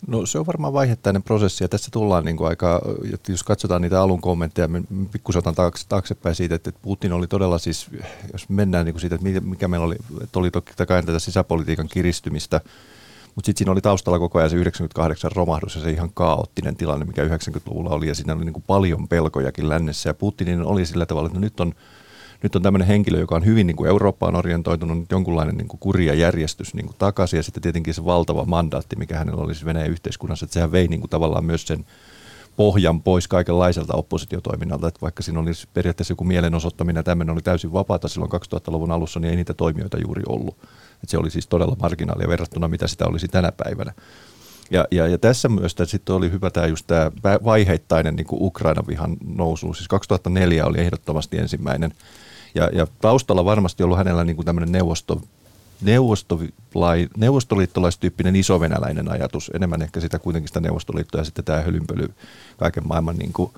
Speaker 5: No se on varmaan vaihettainen prosessi ja tässä tullaan niin kuin aika, jos katsotaan niitä alun kommentteja, pikkusen otan taakse, taaksepäin siitä, että Putin oli todella siis, jos mennään niin kuin siitä, että mikä meillä oli, että oli toki kai tätä sisäpolitiikan kiristymistä, mutta sitten siinä oli taustalla koko ajan se 98 romahdus ja se ihan kaoottinen tilanne, mikä 90-luvulla oli. Ja siinä oli niin kuin paljon pelkojakin lännessä. Ja Putinin oli sillä tavalla, että no nyt on nyt on tämmöinen henkilö, joka on hyvin niin kuin Eurooppaan orientoitunut, nyt jonkunlainen niin kuin kuri järjestys niin kuin takaisin. Ja sitten tietenkin se valtava mandaatti, mikä hänellä olisi Venäjän yhteiskunnassa, että sehän vei niin kuin tavallaan myös sen pohjan pois kaikenlaiselta oppositiotoiminnalta, että vaikka siinä olisi periaatteessa joku mielenosoittaminen ja tämmöinen oli täysin vapaata silloin 2000-luvun alussa, niin ei niitä toimijoita juuri ollut. Että se oli siis todella marginaalia verrattuna, mitä sitä olisi tänä päivänä. Ja, ja, ja tässä myös sitten oli hyvä tämä just tämä vaiheittainen niin Ukraina vihan nousu. Siis 2004 oli ehdottomasti ensimmäinen ja, ja taustalla varmasti ollut hänellä niin tämmöinen neuvosto, neuvostolai, neuvostoliittolaistyyppinen isovenäläinen ajatus, enemmän ehkä sitä kuitenkin sitä neuvostoliittoa ja sitten tämä hölynpöly kaiken maailman niin kuin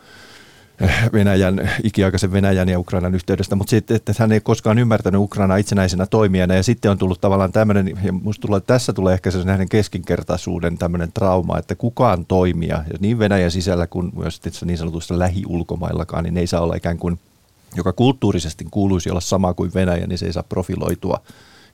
Speaker 5: Venäjän, ikiaikaisen Venäjän ja Ukrainan yhteydestä, mutta sitten, että hän ei koskaan ymmärtänyt Ukraina itsenäisenä toimijana. Ja sitten on tullut tavallaan tämmöinen, ja musta tulee, tässä tulee ehkä se hänen keskinkertaisuuden tämmöinen trauma, että kukaan toimija, niin Venäjän sisällä kuin myös niin sanotusta lähiulkomaillakaan, niin ei saa olla ikään kuin – joka kulttuurisesti kuuluisi olla sama kuin Venäjä, niin se ei saa profiloitua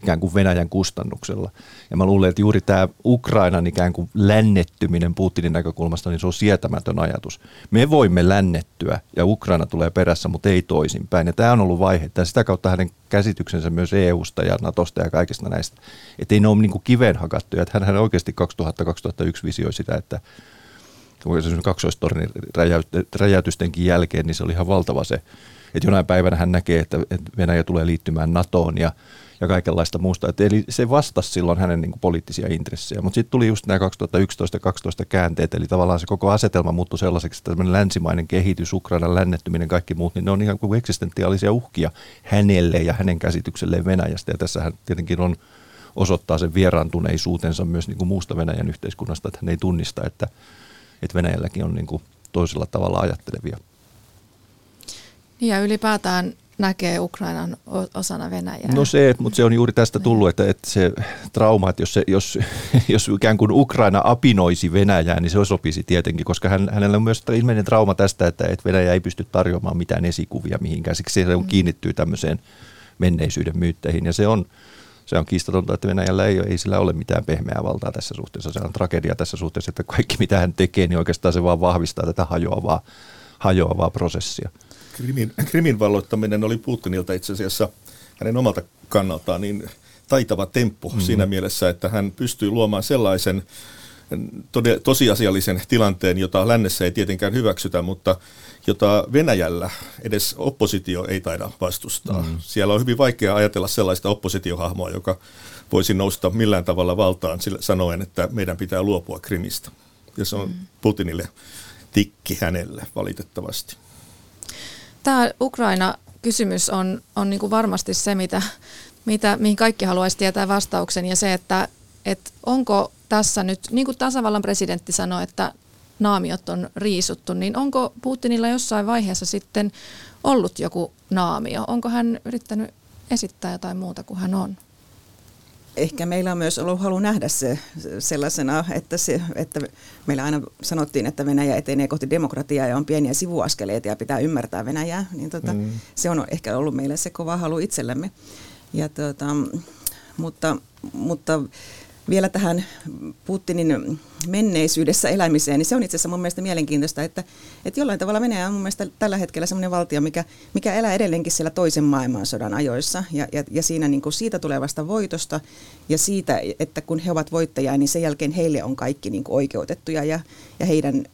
Speaker 5: ikään kuin Venäjän kustannuksella. Ja mä luulen, että juuri tämä Ukrainan ikään kuin lännettyminen Putinin näkökulmasta, niin se on sietämätön ajatus. Me voimme lännettyä ja Ukraina tulee perässä, mutta ei toisinpäin. Ja tämä on ollut vaihe. Ja sitä kautta hänen käsityksensä myös EUsta ja Natosta ja kaikista näistä. Että ei ne ole niin kuin kiveen hakattuja. Että hän oikeasti 2000-2001 visioi sitä, että kaksoistornin räjäytystenkin jälkeen, niin se oli ihan valtava se että jonain päivänä hän näkee, että, Venäjä tulee liittymään NATOon ja, ja kaikenlaista muusta. Et eli se vastasi silloin hänen niin kuin, poliittisia intressejä. Mutta sitten tuli just nämä 2011 2012 käänteet, eli tavallaan se koko asetelma muuttui sellaiseksi, että tämmöinen länsimainen kehitys, Ukrainan lännettyminen, kaikki muut, niin ne on ihan kuin eksistentiaalisia uhkia hänelle ja hänen käsitykselleen Venäjästä. Ja tässähän tietenkin on osoittaa sen vieraantuneisuutensa myös niin kuin muusta Venäjän yhteiskunnasta, että hän ei tunnista, että, että Venäjälläkin on niin kuin toisella tavalla ajattelevia
Speaker 3: ja ylipäätään näkee Ukrainan osana Venäjää.
Speaker 5: No se, mutta se on juuri tästä niin. tullut, että, että se trauma, että jos, se, jos, jos ikään kuin Ukraina apinoisi Venäjää, niin se sopisi tietenkin, koska hän, hänellä on myös ilmeinen trauma tästä, että, että Venäjä ei pysty tarjoamaan mitään esikuvia mihinkään. Siksi se on mm. kiinnittyy tämmöiseen menneisyyden myytteihin ja se on, se on kiistatonta, että Venäjällä ei, ei sillä ole mitään pehmeää valtaa tässä suhteessa. Se on tragedia tässä suhteessa, että kaikki mitä hän tekee, niin oikeastaan se vaan vahvistaa tätä hajoavaa, hajoavaa prosessia.
Speaker 6: Krimin, Krimin valloittaminen oli Putinilta itse asiassa hänen omalta kannaltaan niin taitava temppu mm-hmm. siinä mielessä, että hän pystyy luomaan sellaisen tode, tosiasiallisen tilanteen, jota lännessä ei tietenkään hyväksytä, mutta jota Venäjällä edes oppositio ei taida vastustaa. Mm. Siellä on hyvin vaikea ajatella sellaista oppositiohahmoa, joka voisi nousta millään tavalla valtaan sillä, sanoen, että meidän pitää luopua Krimistä. Ja se on mm. Putinille tikki hänelle valitettavasti.
Speaker 3: Tämä Ukraina-kysymys on, on niin kuin varmasti se, mitä, mitä, mihin kaikki haluaisi tietää vastauksen ja se, että, että onko tässä nyt, niin kuin tasavallan presidentti sanoi, että naamiot on riisuttu, niin onko Putinilla jossain vaiheessa sitten ollut joku naamio? Onko hän yrittänyt esittää jotain muuta kuin hän on?
Speaker 4: Ehkä meillä on myös ollut halu nähdä se sellaisena, että, se, että meillä aina sanottiin, että Venäjä etenee kohti demokratiaa ja on pieniä sivuaskeleita ja pitää ymmärtää Venäjää, niin tota, mm. se on ehkä ollut meille se kova halu itsellemme. Ja tota, mutta, mutta vielä tähän Putinin menneisyydessä elämiseen, niin se on itse asiassa mun mielestä mielenkiintoista, että, että jollain tavalla Venäjä on mun mielestä tällä hetkellä sellainen valtio, mikä, mikä elää edelleenkin siellä toisen maailmansodan ajoissa. Ja, ja, ja siinä niin kuin siitä tulevasta voitosta ja siitä, että kun he ovat voittajia, niin sen jälkeen heille on kaikki niin kuin oikeutettuja ja, ja heidän,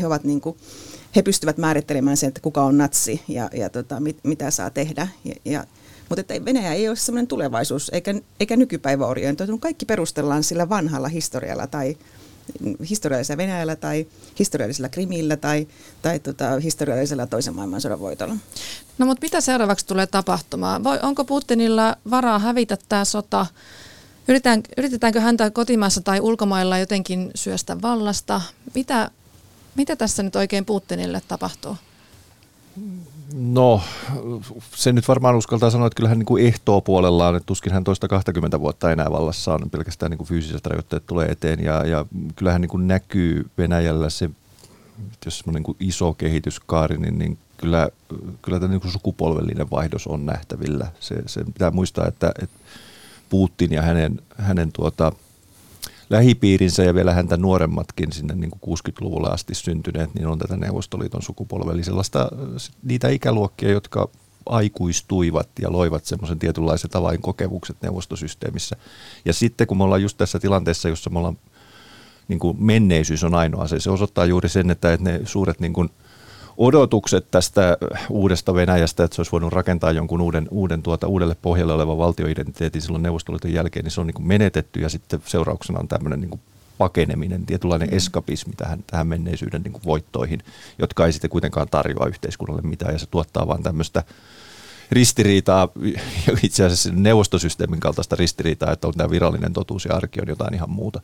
Speaker 4: he ovat niin kuin, he pystyvät määrittelemään sen, että kuka on natsi ja, ja tota, mit, mitä saa tehdä. Ja, ja mutta että Venäjä ei ole sellainen tulevaisuus eikä, eikä nykypäivä orientoitunut. Kaikki perustellaan sillä vanhalla historialla tai historiallisella Venäjällä tai historiallisella Krimillä tai, tai tota, historiallisella toisen maailmansodan voitolla.
Speaker 3: No mutta mitä seuraavaksi tulee tapahtumaan? Voi, onko Putinilla varaa hävitä tämä sota? Yritetään, yritetäänkö häntä kotimaassa tai ulkomailla jotenkin syöstä vallasta? Mitä, mitä tässä nyt oikein Putinille tapahtuu?
Speaker 5: No, se nyt varmaan uskaltaa sanoa, että kyllähän niin kuin ehtoo puolellaan, että tuskin hän toista 20 vuotta enää vallassa on, pelkästään niin kuin fyysiset rajoitteet tulee eteen ja, ja kyllähän niin kuin näkyy Venäjällä se, jos semmoinen niin iso kehityskaari, niin, niin kyllä, kyllä tämä niin kuin sukupolvellinen vaihdos on nähtävillä. Se, se pitää muistaa, että, että Putin ja hänen, hänen tuota, lähipiirinsä ja vielä häntä nuoremmatkin sinne niin kuin 60-luvulle asti syntyneet, niin on tätä Neuvostoliiton sukupolvea. Eli sellaista, niitä ikäluokkia, jotka aikuistuivat ja loivat semmoisen tietynlaiset avainkokemukset neuvostosysteemissä. Ja sitten kun me ollaan just tässä tilanteessa, jossa me ollaan, niin kuin menneisyys on ainoa se, se osoittaa juuri sen, että ne suuret niin kuin – odotukset tästä uudesta Venäjästä, että se olisi voinut rakentaa jonkun uuden, uuden tuota, uudelle pohjalle olevan valtioidentiteetin silloin Neuvostoliiton jälkeen, niin se on niin kuin menetetty ja sitten seurauksena on tämmöinen niin kuin pakeneminen, tietynlainen mm. eskapismi tähän, tähän menneisyyden niin kuin voittoihin, jotka ei sitten kuitenkaan tarjoa yhteiskunnalle mitään ja se tuottaa vaan tämmöistä ristiriitaa, itse asiassa neuvostosysteemin kaltaista ristiriitaa, että on tämä virallinen totuus ja arki on jotain ihan muuta.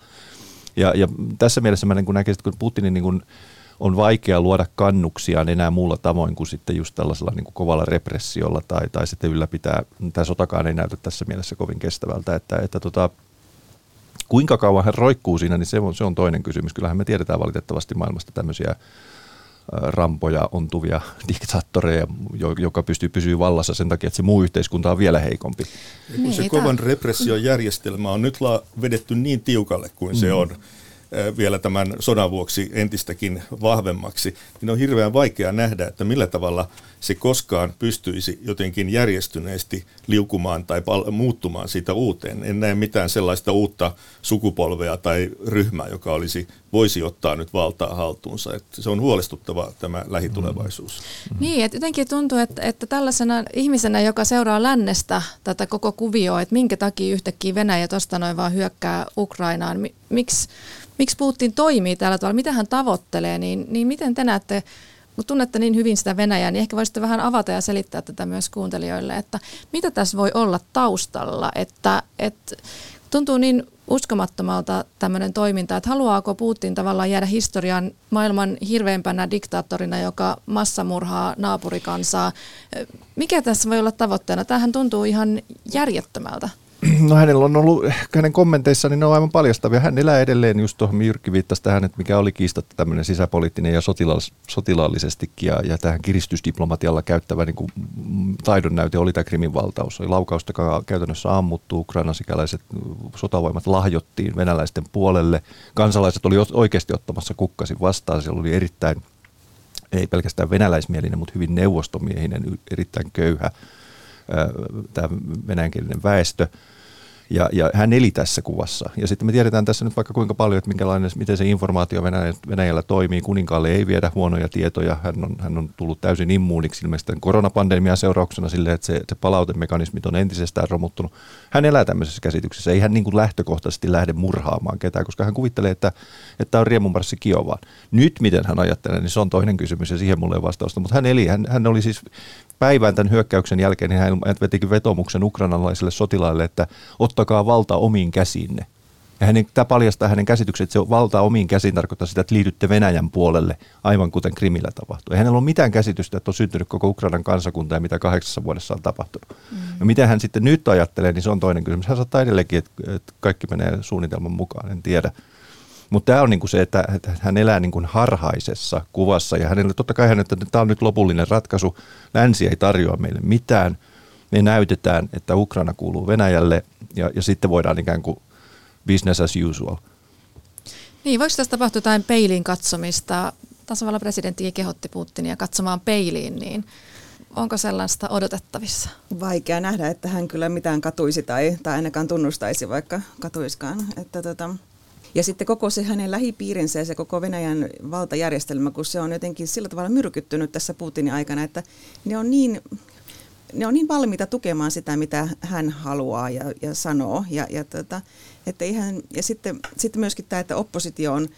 Speaker 5: Ja, ja tässä mielessä mä niin näkisin, että kun Putinin niin kuin on vaikea luoda kannuksia enää muulla tavoin kuin sitten just tällaisella niin kuin kovalla repressiolla tai, tai sitten ylläpitää, tämä sotakaan ei näytä tässä mielessä kovin kestävältä, että, että tota, kuinka kauan hän roikkuu siinä, niin se on, se on toinen kysymys. Kyllähän me tiedetään valitettavasti maailmasta tämmöisiä rampoja ontuvia diktaattoreja, joka pystyy pysyä vallassa sen takia, että se muu yhteiskunta on vielä heikompi.
Speaker 6: Ja kun se niin, kovan repressiojärjestelmä on nyt vedetty niin tiukalle kuin mm. se on, vielä tämän sodan vuoksi entistäkin vahvemmaksi, niin on hirveän vaikea nähdä, että millä tavalla se koskaan pystyisi jotenkin järjestyneesti liukumaan tai muuttumaan siitä uuteen. En näe mitään sellaista uutta sukupolvea tai ryhmää, joka olisi, voisi ottaa nyt valtaa haltuunsa. Että se on huolestuttava tämä lähitulevaisuus.
Speaker 3: Mm. Niin, että jotenkin tuntuu, että, että tällaisena ihmisenä, joka seuraa lännestä tätä koko kuvioa, että minkä takia yhtäkkiä Venäjä tuosta noin vaan hyökkää Ukrainaan, miksi miksi Putin toimii tällä tavalla, mitä hän tavoittelee, niin, niin miten te näette, kun tunnette niin hyvin sitä Venäjää, niin ehkä voisitte vähän avata ja selittää tätä myös kuuntelijoille, että mitä tässä voi olla taustalla, että, että tuntuu niin uskomattomalta tämmöinen toiminta, että haluaako Putin tavallaan jäädä historian maailman hirveimpänä diktaattorina, joka massamurhaa naapurikansaa. Mikä tässä voi olla tavoitteena? Tämähän tuntuu ihan järjettömältä.
Speaker 5: No hänellä on ollut, hänen kommenteissaan niin ne on aivan paljastavia. Hän elää edelleen just tuohon Jyrki viittasi tähän, että mikä oli kiistatta tämmöinen sisäpoliittinen ja sotilaal- sotilaallisestikin ja, ja tähän kiristysdiplomatialla käyttävä niin kuin, taidon näyte oli tämä Krimin valtaus. Laukausta käytännössä ammuttu, ukrainasikäläiset sotavoimat lahjottiin venäläisten puolelle. Kansalaiset oli oikeasti ottamassa kukkasin vastaan. Siellä oli erittäin, ei pelkästään venäläismielinen, mutta hyvin neuvostomiehinen, erittäin köyhä tämä venäjänkielinen väestö. Ja, ja hän eli tässä kuvassa. Ja sitten me tiedetään tässä nyt vaikka kuinka paljon, että minkälainen, miten se informaatio Venäjällä, toimii. Kuninkaalle ei viedä huonoja tietoja. Hän on, hän on tullut täysin immuuniksi ilmeisesti koronapandemian seurauksena sille, että se, se palautemekanismit on entisestään romuttunut. Hän elää tämmöisessä käsityksessä. Ei hän niin kuin lähtökohtaisesti lähde murhaamaan ketään, koska hän kuvittelee, että, että on riemunmarssi Kiovaan. Nyt miten hän ajattelee, niin se on toinen kysymys ja siihen mulle ei vastausta. Mutta hän eli, hän, hän oli siis päivän tämän hyökkäyksen jälkeen, niin hän vetikin vetomuksen ukrainalaisille sotilaille, että ottakaa valta omiin käsiinne. Ja hänen, tämä paljastaa hänen käsityksen, että se valta omiin käsiin tarkoittaa sitä, että liitytte Venäjän puolelle, aivan kuten Krimillä tapahtui. Ei hänellä ole mitään käsitystä, että on syntynyt koko Ukrainan kansakunta ja mitä kahdeksassa vuodessa on tapahtunut. Mm. Ja mitä hän sitten nyt ajattelee, niin se on toinen kysymys. Hän saattaa edelleenkin, että kaikki menee suunnitelman mukaan, en tiedä. Mutta tämä on niinku se, että, hän elää niinku harhaisessa kuvassa ja hänelle totta kai hän, että tämä on nyt lopullinen ratkaisu. Länsi ei tarjoa meille mitään. Me näytetään, että Ukraina kuuluu Venäjälle ja, ja sitten voidaan ikään kuin business as usual.
Speaker 3: Niin, voiko tässä tapahtua jotain peiliin katsomista? Tasavallan presidentti kehotti Putinia katsomaan peiliin, niin onko sellaista odotettavissa?
Speaker 4: Vaikea nähdä, että hän kyllä mitään katuisi tai, tai ainakaan tunnustaisi, vaikka katuiskaan. Että tota, ja sitten koko se hänen lähipiirinsä ja se koko Venäjän valtajärjestelmä, kun se on jotenkin sillä tavalla myrkyttynyt tässä Putinin aikana, että ne on niin ne on niin valmiita tukemaan sitä, mitä hän haluaa ja, ja sanoo. Ja, ja, tota, että ihan, ja sitten, sitten myöskin tämä, että oppositio on,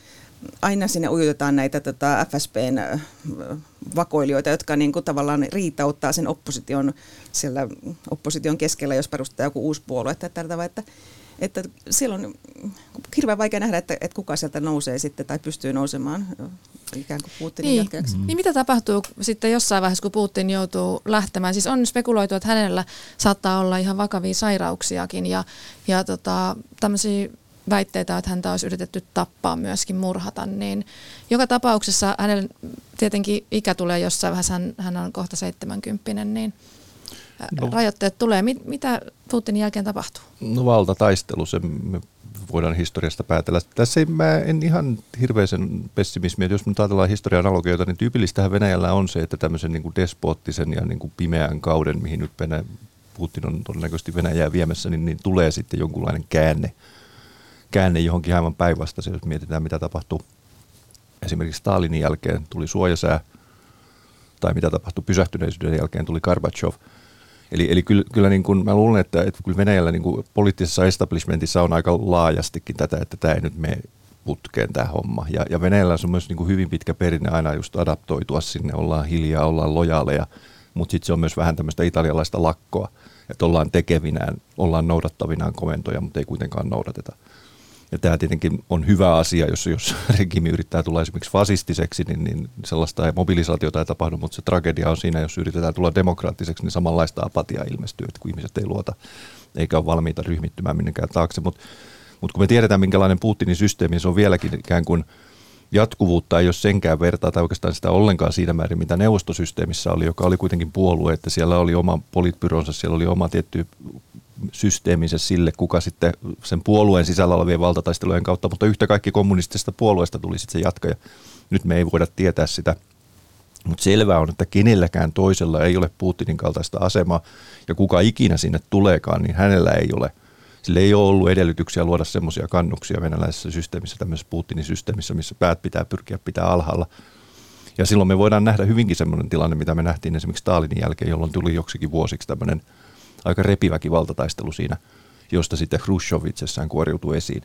Speaker 4: aina sinne ujutetaan näitä tota, FSPn vakoilijoita, jotka niin kuin, tavallaan riitauttaa sen opposition, siellä opposition keskellä, jos perustaa joku uusi puolue. Että, että, että, että siellä on hirveän vaikea nähdä, että, että kuka sieltä nousee sitten tai pystyy nousemaan ikään kuin Putinin
Speaker 3: niin.
Speaker 4: jatkajaksi.
Speaker 3: Mm. Niin mitä tapahtuu sitten jossain vaiheessa, kun Putin joutuu lähtemään? Siis on spekuloitu, että hänellä saattaa olla ihan vakavia sairauksiakin ja, ja tota, tämmöisiä väitteitä, että häntä olisi yritetty tappaa myöskin murhata, niin joka tapauksessa hänellä tietenkin ikä tulee jossain vaiheessa, hän, hän on kohta 70, niin no. rajoitteet tulee. Mit, mitä Putinin jälkeen tapahtuu?
Speaker 5: No valtataistelu, se me voidaan historiasta päätellä. Tässä ei, mä en ihan hirveisen pessimismiä, jos nyt ajatellaan historian analogioita, niin tyypillistähän Venäjällä on se, että tämmöisen niin kuin despoottisen ja niin kuin pimeän kauden, mihin nyt Venäjä, Putin on todennäköisesti Venäjää viemässä, niin, niin tulee sitten jonkunlainen käänne, käänne johonkin aivan päinvastaiseen, jos mietitään mitä tapahtuu esimerkiksi Stalinin jälkeen tuli suojasää, tai mitä tapahtui pysähtyneisyyden jälkeen tuli Gorbachev – Eli, eli kyllä, kyllä niin kuin, mä luulen, että, että kyllä Venäjällä niin kuin poliittisessa establishmentissa on aika laajastikin tätä, että tämä ei nyt mene putkeen tämä homma. Ja, ja Venäjällä on myös niin kuin hyvin pitkä perinne aina just adaptoitua sinne, ollaan hiljaa, ollaan lojaaleja, mutta sitten se on myös vähän tämmöistä italialaista lakkoa, että ollaan tekevinään, ollaan noudattavinaan komentoja, mutta ei kuitenkaan noudateta. Ja tämä tietenkin on hyvä asia, jos, jos regimi yrittää tulla esimerkiksi fasistiseksi, niin, niin sellaista mobilisaatiota ei tapahdu, mutta se tragedia on siinä, jos yritetään tulla demokraattiseksi, niin samanlaista apatiaa ilmestyy, että kun ihmiset ei luota eikä ole valmiita ryhmittymään minnekään taakse. Mutta mut kun me tiedetään, minkälainen Putinin systeemi, se on vieläkin ikään kuin jatkuvuutta ei ole senkään vertaa tai oikeastaan sitä ollenkaan siinä määrin, mitä neuvostosysteemissä oli, joka oli kuitenkin puolue, että siellä oli oma politbyronsa, siellä oli oma tietty systeeminsä sille, kuka sitten sen puolueen sisällä olevien valtataistelujen kautta, mutta yhtä kaikki kommunistisesta puolueesta tuli sitten se jatkaja. Nyt me ei voida tietää sitä, mutta selvää on, että kenelläkään toisella ei ole Putinin kaltaista asemaa, ja kuka ikinä sinne tuleekaan, niin hänellä ei ole. Sillä ei ole ollut edellytyksiä luoda semmoisia kannuksia venäläisessä systeemissä, tämmöisessä Putinin systeemissä, missä päät pitää pyrkiä pitää alhaalla. Ja silloin me voidaan nähdä hyvinkin semmoinen tilanne, mitä me nähtiin esimerkiksi Stalinin jälkeen, jolloin tuli joksikin vuosiksi tämmöinen – aika repiväkin valtataistelu siinä, josta sitten Khrushchev itsessään kuoriutuu esiin.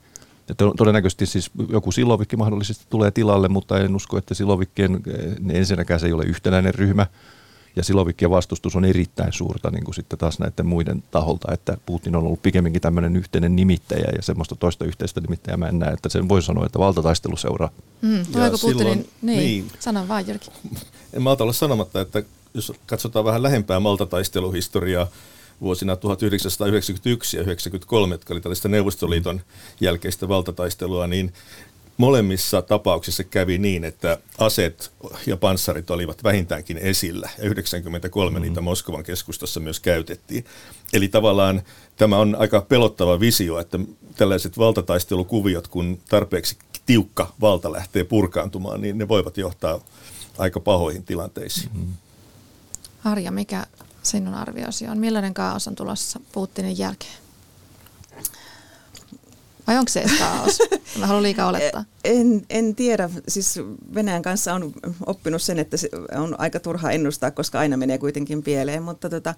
Speaker 5: Ja todennäköisesti siis joku Silovikki mahdollisesti tulee tilalle, mutta en usko, että Silovikkien eh, ensinnäkään se ei ole yhtenäinen ryhmä. Ja Silovikkien vastustus on erittäin suurta niin kuin sitten taas näiden muiden taholta, että Putin on ollut pikemminkin tämmöinen yhteinen nimittäjä ja semmoista toista yhteistä nimittäjää mä en näe, että sen voi sanoa, että valtataistelu seuraa.
Speaker 3: Mm, Putinin, silloin, niin, niin, sano vaan Jyrki.
Speaker 6: En malta olla sanomatta, että jos katsotaan vähän lähempää maltataisteluhistoriaa, vuosina 1991 ja 1993, jotka oli tällaista Neuvostoliiton jälkeistä valtataistelua, niin molemmissa tapauksissa kävi niin, että aseet ja panssarit olivat vähintäänkin esillä ja 93 mm. niitä Moskovan keskustassa myös käytettiin. Eli tavallaan tämä on aika pelottava visio, että tällaiset valtataistelukuviot, kun tarpeeksi tiukka valta lähtee purkaantumaan, niin ne voivat johtaa aika pahoihin tilanteisiin. Mm.
Speaker 3: Arja, mikä sinun arviosi on? Millainen kaos on tulossa Putinin jälkeen? Vai onko se kaos? Mä haluan liikaa olettaa.
Speaker 4: En, en tiedä. Siis Venäjän kanssa on oppinut sen, että se on aika turha ennustaa, koska aina menee kuitenkin pieleen. Mutta, tota,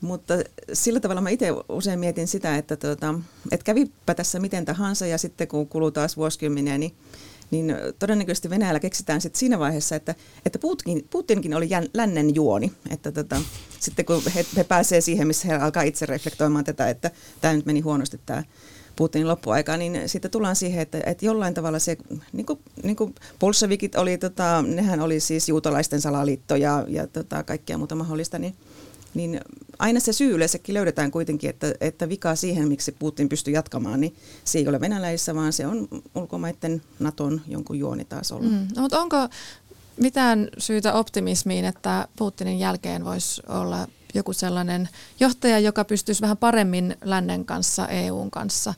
Speaker 4: mutta sillä tavalla mä itse usein mietin sitä, että, tota, että kävipä tässä miten tahansa ja sitten kun kuluu taas vuosikymmeniä, niin niin todennäköisesti Venäjällä keksitään sitten siinä vaiheessa, että, että Putin, Putinkin oli jän, lännen juoni. Että tota, sitten kun he, he pääsee siihen, missä he alkaa itse reflektoimaan tätä, että tämä nyt meni huonosti tämä Putinin loppuaika, niin sitten tullaan siihen, että, että jollain tavalla se, niin kuin, niin kuin bolshevikit oli, tota, nehän oli siis juutalaisten salaliitto ja, ja tota, kaikkea muuta mahdollista, niin – niin aina se syy yleensäkin löydetään kuitenkin, että, että vika siihen, miksi Putin pystyy jatkamaan, niin se ei ole venäläisissä, vaan se on ulkomaiden Naton jonkun juoni taas ollut. Mm,
Speaker 3: no, mutta onko mitään syytä optimismiin, että Putinin jälkeen voisi olla joku sellainen johtaja, joka pystyisi vähän paremmin lännen kanssa, EUn kanssa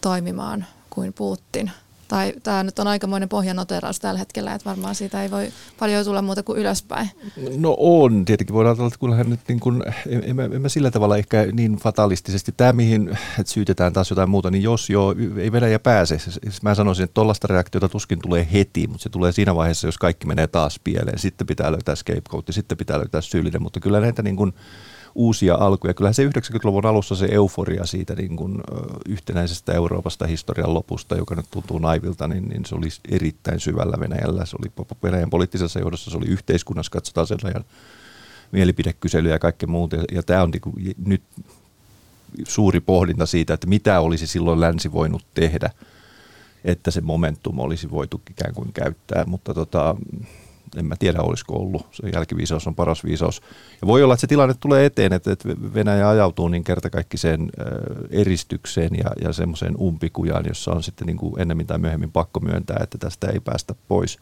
Speaker 3: toimimaan kuin Putin? Tai tämä nyt on aikamoinen pohjanoteraus tällä hetkellä, että varmaan siitä ei voi paljon tulla muuta kuin ylöspäin.
Speaker 5: No on, tietenkin voidaan ajatella, että kyllähän nyt niin kuin, en, en, en mä sillä tavalla ehkä niin fatalistisesti, tämä mihin että syytetään taas jotain muuta, niin jos jo ei Venäjä pääse, mä sanoisin, että tuollaista reaktiota tuskin tulee heti, mutta se tulee siinä vaiheessa, jos kaikki menee taas pieleen, sitten pitää löytää scapegoat, sitten pitää löytää syyllinen, mutta kyllä näitä niin kuin, uusia alkuja. Kyllähän se 90-luvun alussa se euforia siitä niin kuin, yhtenäisestä Euroopasta historian lopusta, joka nyt tuntuu naivilta, niin, niin se oli erittäin syvällä Venäjällä. Se oli Venäjän poliittisessa johdossa, se oli yhteiskunnassa, katsotaan sen ajan mielipidekyselyjä ja kaikkea muuta. Ja, ja tämä on niin kuin, nyt suuri pohdinta siitä, että mitä olisi silloin länsi voinut tehdä, että se momentum olisi voitu ikään kuin käyttää, mutta tota, en mä tiedä olisiko ollut. Se jälkiviisaus on paras viisaus. Ja voi olla, että se tilanne tulee eteen, että, Venäjä ajautuu niin kertakaikkiseen eristykseen ja, ja semmoiseen umpikujaan, jossa on sitten niin kuin ennemmin tai myöhemmin pakko myöntää, että tästä ei päästä pois.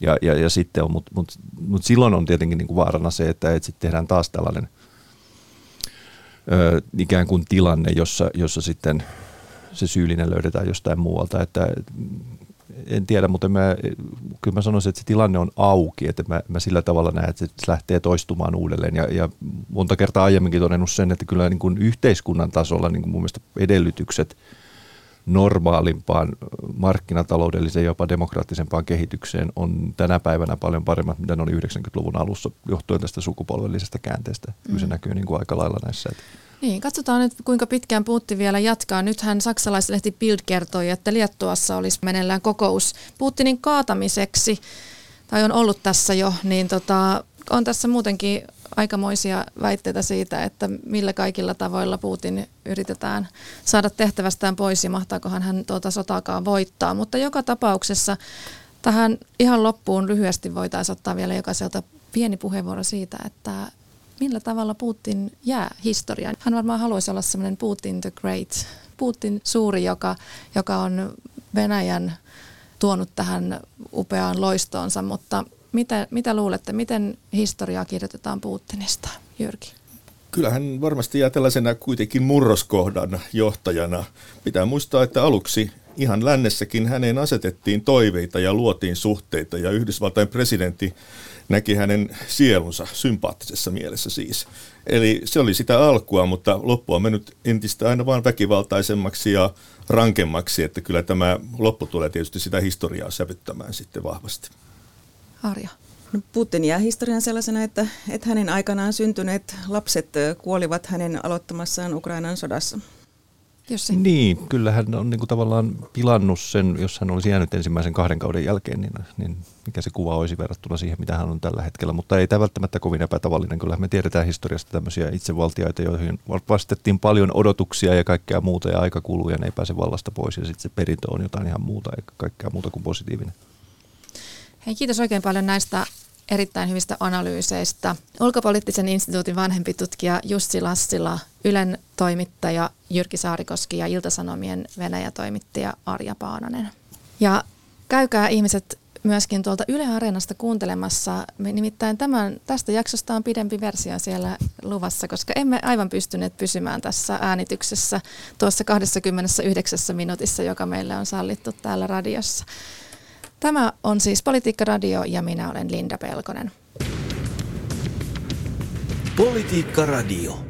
Speaker 5: Ja, ja, ja sitten on, mutta mut, mut silloin on tietenkin niin kuin vaarana se, että, että sitten tehdään taas tällainen ö, ikään kuin tilanne, jossa, jossa sitten se syyllinen löydetään jostain muualta. Että en tiedä, mutta mä, kyllä mä sanoisin, että se tilanne on auki, että mä, mä sillä tavalla näen, että se lähtee toistumaan uudelleen. Ja, ja monta kertaa aiemminkin todennut sen, että kyllä niin kuin yhteiskunnan tasolla niin kuin mun mielestä edellytykset normaalimpaan markkinataloudelliseen jopa demokraattisempaan kehitykseen on tänä päivänä paljon paremmat, mitä ne oli 90-luvun alussa johtuen tästä sukupolvellisesta käänteestä. Kyllä se mm. näkyy niin kuin aika lailla näissä. Että
Speaker 3: niin, katsotaan nyt kuinka pitkään Putin vielä jatkaa. Nythän saksalaislehti Bild kertoi, että Liettuassa olisi meneillään kokous Putinin kaatamiseksi, tai on ollut tässä jo, niin tota, on tässä muutenkin aikamoisia väitteitä siitä, että millä kaikilla tavoilla Putin yritetään saada tehtävästään pois ja mahtaakohan hän tuota sotaakaan voittaa. Mutta joka tapauksessa tähän ihan loppuun lyhyesti voitaisiin ottaa vielä jokaiselta pieni puheenvuoro siitä, että millä tavalla Putin jää historiaan. Hän varmaan haluaisi olla semmoinen Putin the Great, Putin suuri, joka, joka on Venäjän tuonut tähän upeaan loistoonsa, mutta mitä, mitä luulette, miten historiaa kirjoitetaan Putinista, Jyrki?
Speaker 6: Kyllähän varmasti jää tällaisena kuitenkin murroskohdan johtajana. Pitää muistaa, että aluksi ihan lännessäkin häneen asetettiin toiveita ja luotiin suhteita ja Yhdysvaltain presidentti näki hänen sielunsa sympaattisessa mielessä siis. Eli se oli sitä alkua, mutta loppu on mennyt entistä aina vain väkivaltaisemmaksi ja rankemmaksi, että kyllä tämä loppu tulee tietysti sitä historiaa sävyttämään sitten vahvasti.
Speaker 3: Arja.
Speaker 4: No Putin jää historian sellaisena, että, että hänen aikanaan syntyneet lapset kuolivat hänen aloittamassaan Ukrainan sodassa.
Speaker 5: Jussi. Niin, kyllä hän on niin kuin tavallaan pilannut sen, jos hän olisi jäänyt ensimmäisen kahden kauden jälkeen, niin, niin mikä se kuva olisi verrattuna siihen, mitä hän on tällä hetkellä. Mutta ei tämä välttämättä kovin epätavallinen. Kyllä me tiedetään historiasta tämmöisiä itsevaltiaita, joihin vastettiin paljon odotuksia ja kaikkea muuta ja aika kuluu ja ne ei pääse vallasta pois ja sitten se perintö on jotain ihan muuta eikä kaikkea muuta kuin positiivinen.
Speaker 3: Hei, kiitos oikein paljon näistä erittäin hyvistä analyyseistä. Ulkopoliittisen instituutin vanhempi tutkija Jussi Lassila, Ylen toimittaja Jyrki Saarikoski ja Iltasanomien Venäjä-toimittaja Arja Paananen. Ja käykää ihmiset myöskin tuolta Yle Areenasta kuuntelemassa. Nimittäin tämän, tästä jaksosta on pidempi versio siellä luvassa, koska emme aivan pystyneet pysymään tässä äänityksessä tuossa 29 minuutissa, joka meille on sallittu täällä radiossa. Tämä on siis Politiikka Radio ja minä olen Linda Pelkonen.
Speaker 2: Politiikka Radio.